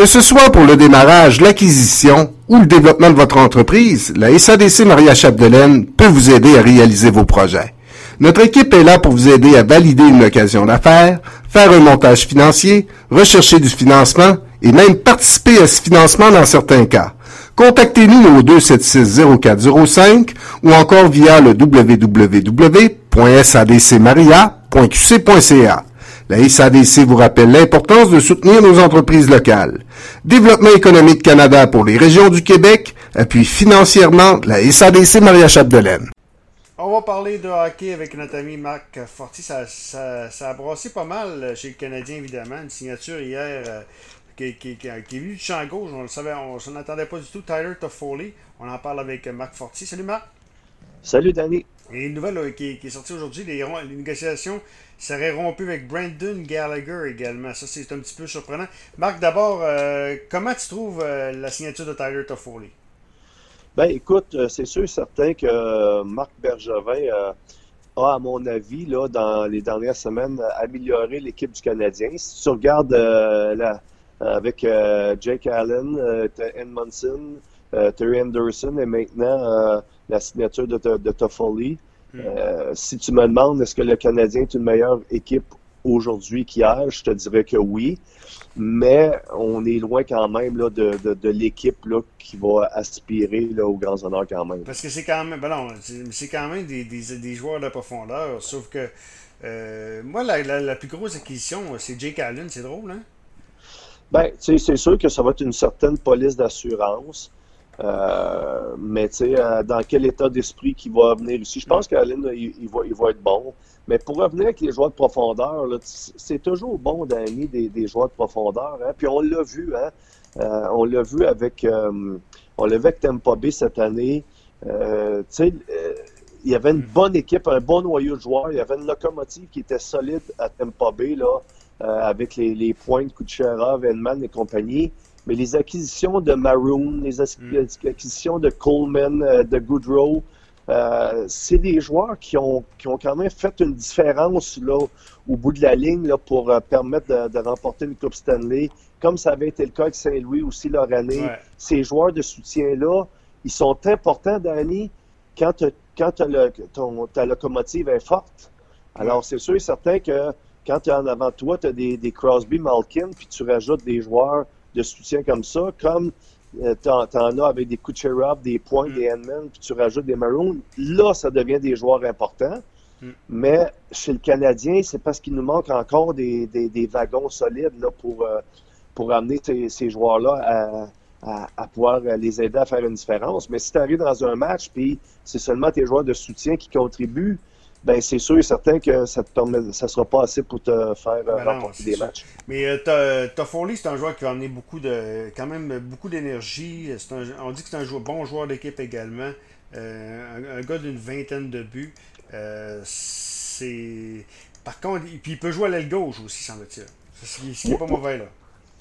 Que ce soit pour le démarrage, l'acquisition ou le développement de votre entreprise, la SADC Maria Chapdelaine peut vous aider à réaliser vos projets. Notre équipe est là pour vous aider à valider une occasion d'affaires, faire un montage financier, rechercher du financement et même participer à ce financement dans certains cas. Contactez-nous au 276-0405 ou encore via le www.sadcmaria.qc.ca. La SADC vous rappelle l'importance de soutenir nos entreprises locales. Développement économique Canada pour les régions du Québec appuie financièrement la SADC Maria Chapdelaine. On va parler de hockey avec notre ami Marc Forti. Ça, ça, ça, a brassé pas mal chez le Canadien, évidemment. Une signature hier euh, qui, qui, qui, qui, est venue du champ gauche. On le savait, on s'en attendait pas du tout. Tyler Toffoli. On en parle avec Marc Forti. Salut Marc. Salut Danny. Et une nouvelle euh, qui, est sortie aujourd'hui, les, négociations seraient rompues avec Brandon Gallagher également. Ça, c'est un petit peu surprenant. Marc, d'abord, euh, comment tu trouves euh, la signature de Tyler Toffoli? Ben, écoute, c'est sûr et certain que Marc Bergevin a, à mon avis, là, dans les dernières semaines, amélioré l'équipe du Canadien. Si tu regardes avec Jake Allen, Edmondson, Terry Anderson et maintenant la signature de, de, de Toffoli, mm. si tu me demandes est-ce que le Canadien est une meilleure équipe aujourd'hui qu'hier, je te dirais que oui. Mais on est loin quand même là, de, de, de l'équipe qui va aspirer là, aux grands honneurs quand même. Parce que c'est quand même ben c'est quand même des, des, des, joueurs de profondeur. Sauf que euh, moi, la, la, la, plus grosse acquisition, c'est Jake Allen, c'est drôle, hein? Ben, c'est sûr que ça va être une certaine police d'assurance. Euh, mais tu sais, euh, dans quel état d'esprit qu'il va venir ici. Je pense qu'Allen, il, il, va, il va être bon. Mais pour revenir avec les joueurs de profondeur, c'est toujours bon d'amener des, des, joueurs de profondeur. Hein? Puis on l'a vu, hein? Euh, on l'a vu avec on l'a vu avec Tampa Bay cette année. Euh, euh, il y avait une bonne équipe, un bon noyau de joueurs. Il y avait une locomotive qui était solide à Tampa Bay, là, avec les, les points de Kucherov, Venman et compagnie. Mais les acquisitions de Maroon, les acquisitions de Coleman, de Goodrow, euh, c'est des joueurs qui ont, qui ont quand même fait une différence là, au bout de la ligne là, pour euh, permettre de, de, remporter une Coupe Stanley, comme ça avait été le cas avec Saint-Louis aussi leur année. Ouais. Ces joueurs de soutien-là, ils sont importants, Danny, quand, quand le, ton, ta locomotive est forte. Alors, ouais. c'est sûr et certain que quand tu en avant de toi, tu as des, des Crosby, Malkin, puis tu rajoutes des joueurs de soutien comme ça, comme euh, t'en, t'en as avec des Kucherov, des points, mm. des Handman, puis tu rajoutes des Maroons. Là, ça devient des joueurs importants. Mm. Mais chez le Canadien, c'est parce qu'il nous manque encore des, des, des wagons solides là, pour, euh, pour amener ces, ces joueurs-là à, à, à, pouvoir les aider à faire une différence. Mais si tu arrives dans un match, puis c'est seulement tes joueurs de soutien qui contribuent, ben c'est sûr et certain que ça te permet, ça sera pas assez pour te faire ben remporter des sûr. matchs. Mais euh, Toffoli, c'est un joueur qui va amener beaucoup de, quand même beaucoup d'énergie. On dit que c'est un joueur, bon joueur d'équipe également. Euh, un, un, gars d'une vingtaine de buts. Euh, c'est, par contre, puis il peut jouer à l'aile gauche aussi, semble-t-il. Ce qui n'est pas mauvais là.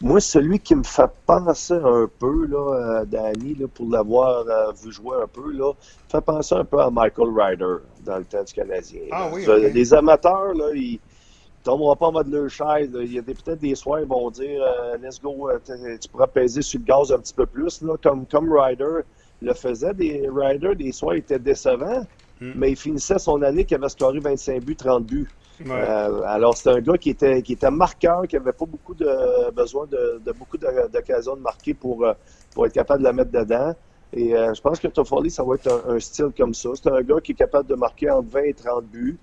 Moi, celui qui me fait penser un peu, là, à Danny, là, pour l'avoir euh, vu jouer un peu, là, fait penser un peu à Michael Ryder dans le temps du Canadien. Ah, oui, okay. Les amateurs, là, ils ne tomberont pas en mode leur chaise. Il y a peut-être des soirs, ils vont dire euh, Let's go, euh, tu pourras peser sur le gaz un petit peu plus, là, comme, comme Ryder le faisait. Des Ryder, des soirs, étaient décevants, hmm. mais il finissait son année qui avait scoré 25 buts, 30 buts. Ouais. Euh, alors, c'est un gars qui était, qui était marqueur, qui n'avait pas beaucoup de besoin de, de beaucoup d'occasions de marquer pour, euh, pour être capable de la mettre dedans. Et euh, je pense que Toffoli, ça va être un, un style comme ça. C'est un gars qui est capable de marquer entre 20 et 30 buts.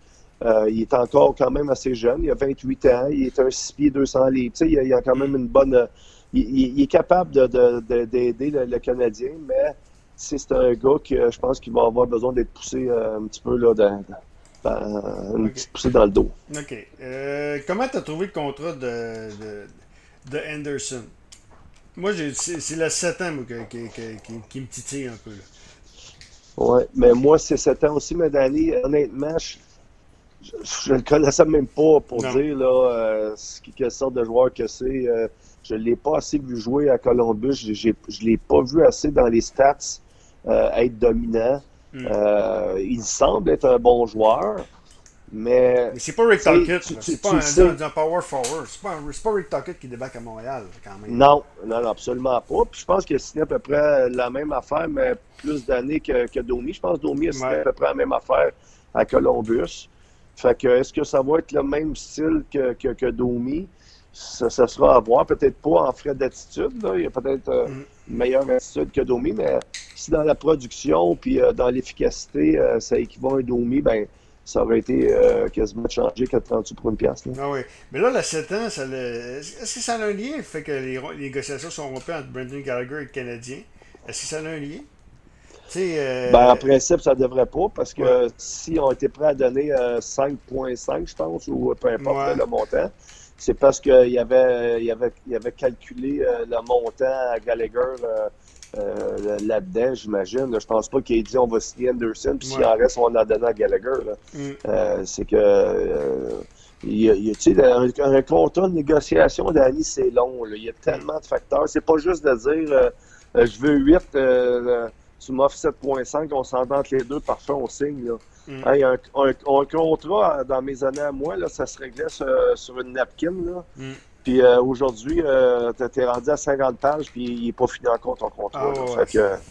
Euh, il est encore quand même assez jeune. Il a 28 ans. Il est un 6 pieds 200 livres. Tu sais, il, a, il a quand même une bonne... Il, il est capable d'aider de, de, le, le, Canadien, mais c'est un gars que je pense qu'il va avoir besoin d'être poussé un petit peu là, dans, une okay. petite poussée dans le dos. OK. Euh, comment tu as trouvé le contrat de, de, de Anderson? Moi, c'est le 7 ans moi, qui, qui, qui, qui, me titille un peu. Oui, mais moi, c'est 7 ans aussi, mais Danny, honnêtement, je ne le connaissais même pas pour non. dire là, euh, quelle sorte de joueur que c'est. Euh, je ne l'ai pas assez vu jouer à Columbus. Je ne l'ai pas vu assez dans les stats euh, être dominant. Mm. Euh, il semble être un bon joueur, Mais, mais c'est pas Rick Tockett, c'est pas un, un, power forward. C'est pas, pas, Rick Tockett qui débarque à Montréal, quand même. Non, non, non absolument pas. Puis je pense qu'il a signé à peu près la même affaire, mais plus d'années que, que, Domi. Je pense que Domi a signé à peu près la même affaire à Columbus. Fait que, est-ce que ça va être le même style que, que, que Domi? Ça, ça, sera à voir. Peut-être pas en frais d'attitude. Il y a peut-être euh, mm. une meilleure attitude que Domi, mais si dans la production puis euh, dans l'efficacité, euh, ça équivaut à un Domi, ben ça aurait été euh, quasiment changé 30 pour une pièce. Ah oui. Mais là, la 7 ans, est-ce que ça a un lien, le fait que les, négociations sont rompues entre Brendan Gallagher et le Canadien? Est-ce que ça a un lien? Euh... Ben, en principe, ça ne devrait pas, parce que si on était prêt à donner 5,5, euh, je pense, ou peu importe le montant, c'est parce qu'il avait, il avait, il avait calculé le montant à Gallagher euh, là-dedans, j'imagine. Je pense pas qu'il ait dit on va signer Anderson, puis s'il en reste, on en donné à Gallagher. Mm. Euh, c'est que. Euh, il y a, un, un, contrat de négociation d'Annie, c'est long. Il y a tellement de facteurs. C'est pas juste de dire je veux 8, tu m'offres 7.5, on s'entend entre les deux, parfait, on signe. Mm. un, contrat, dans mes années à moi, là, ça se réglait sur, une napkin. Là. Mm. Puis euh, aujourd'hui, euh, tu es rendu à 50 pages, puis il n'est pas fini encore ton contrat. Ah,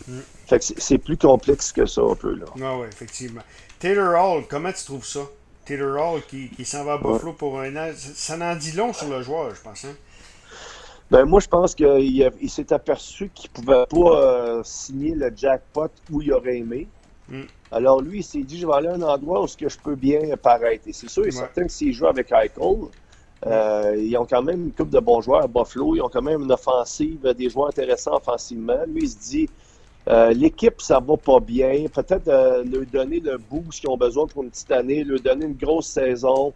mm. fait, que, c'est plus complexe que ça un peu. Là. Ah oui, effectivement. Taylor Hall, comment tu trouves ça? Taylor Hall qui, qui s'en va à Buffalo pour un an, ça n'en dit long sur le joueur, je pense. Hein? Ben, moi, je pense qu'il il, s'est aperçu qu'il ne pouvait pas euh, signer le jackpot où il aurait aimé. Mm. Alors lui, il s'est dit, je vais aller à un endroit où ce que je peux bien paraître. Et c'est sûr et certain que s'il joue avec Eichel, euh, ils ont quand même une coupe de bons joueurs à Buffalo. Ils ont quand même une offensive, des joueurs intéressants offensivement. Lui, il se dit euh, l'équipe, ça va pas bien. Peut-être euh, leur donner le boost qu'ils ont besoin pour une petite année, leur donner une grosse saison,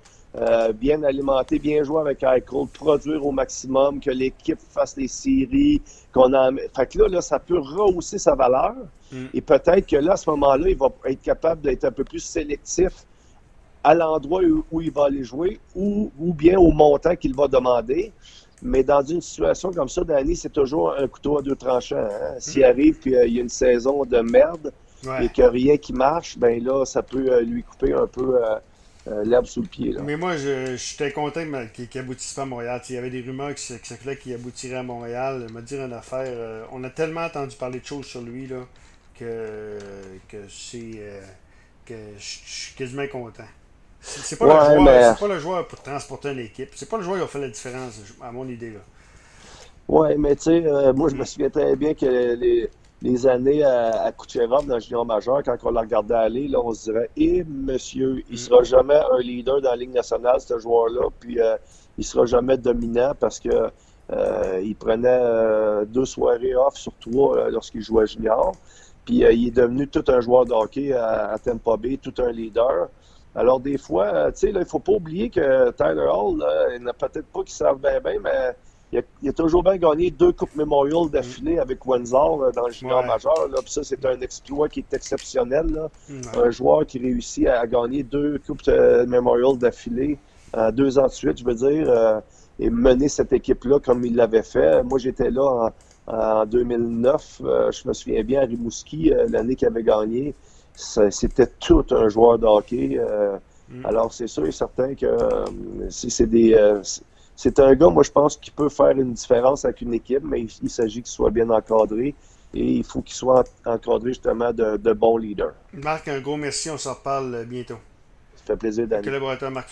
bien alimenté, bien jouer avec Eichel, produire au maximum, que l'équipe fasse des séries, qu'on a. Fait que là, là, ça peut rehausser sa valeur. Mm. Et peut-être que là, à ce moment-là, il va être capable d'être un peu plus sélectif à l'endroit où, il va aller jouer ou, ou bien au montant qu'il va demander. Mais dans une situation comme ça, Danny, c'est toujours un couteau à deux tranchants. Hein. S'il mm. arrive qu'il y a une saison de merde et que rien qui marche, ben là, ça peut euh, lui couper un peu euh, euh, l'herbe sous le pied. Mais moi, je, j'étais content qu'il n'aboutisse pas à Montréal. il y avait des rumeurs qui circulaient qu'il aboutirait à Montréal. Me dire une affaire. on a tellement entendu parler de choses sur lui là, que, que c'est que je suis quasiment content. C'est pas, pas, le joueur pour transporter une équipe. C'est pas le joueur qui a fait la différence, à mon idée. là. Ouais, mais tu sais, euh, moi, je me souviens très bien que les, les années à, à Kucherov dans le junior majeur, quand on l'a regardé aller, là, on se dirait, eh, monsieur, il mm. sera jamais un leader dans la Ligue nationale, ce joueur-là, puis euh, il sera jamais dominant parce que euh, il prenait deux soirées off sur trois lorsqu'il jouait junior. Puis il est devenu tout un joueur de hockey à, à Tampa Bay, tout un leader. Alors, des fois, euh, tu sais, il ne faut pas oublier que Tyler Hall, il n'a peut-être pas qu'il savent bien, bien, mais il a, toujours bien gagné deux Coupes Memorial d'affilée avec Windsor euh, dans le junior majeur. Là. Puis ça, c'est un exploit qui est exceptionnel. Là. Un joueur qui réussit à gagner deux Coupes euh, Memorial d'affilée deux ans de suite, je veux dire, et mener cette équipe-là comme il l'avait fait. Moi, j'étais là en, 2009. je me souviens bien à Rimouski, l'année qu'il avait gagné c'était tout un joueur de hockey. Euh, mm. Alors, c'est sûr et certain que euh, c'est des. Euh, c'est un gars, moi, je pense, qui peut faire une différence avec une équipe, mais il, s'agit qu'il soit bien encadré et il faut qu'il soit encadré justement de, bons leaders. Marc, un gros merci. On s'en reparle bientôt. Ça fait plaisir, Daniel. Collaborateur Marc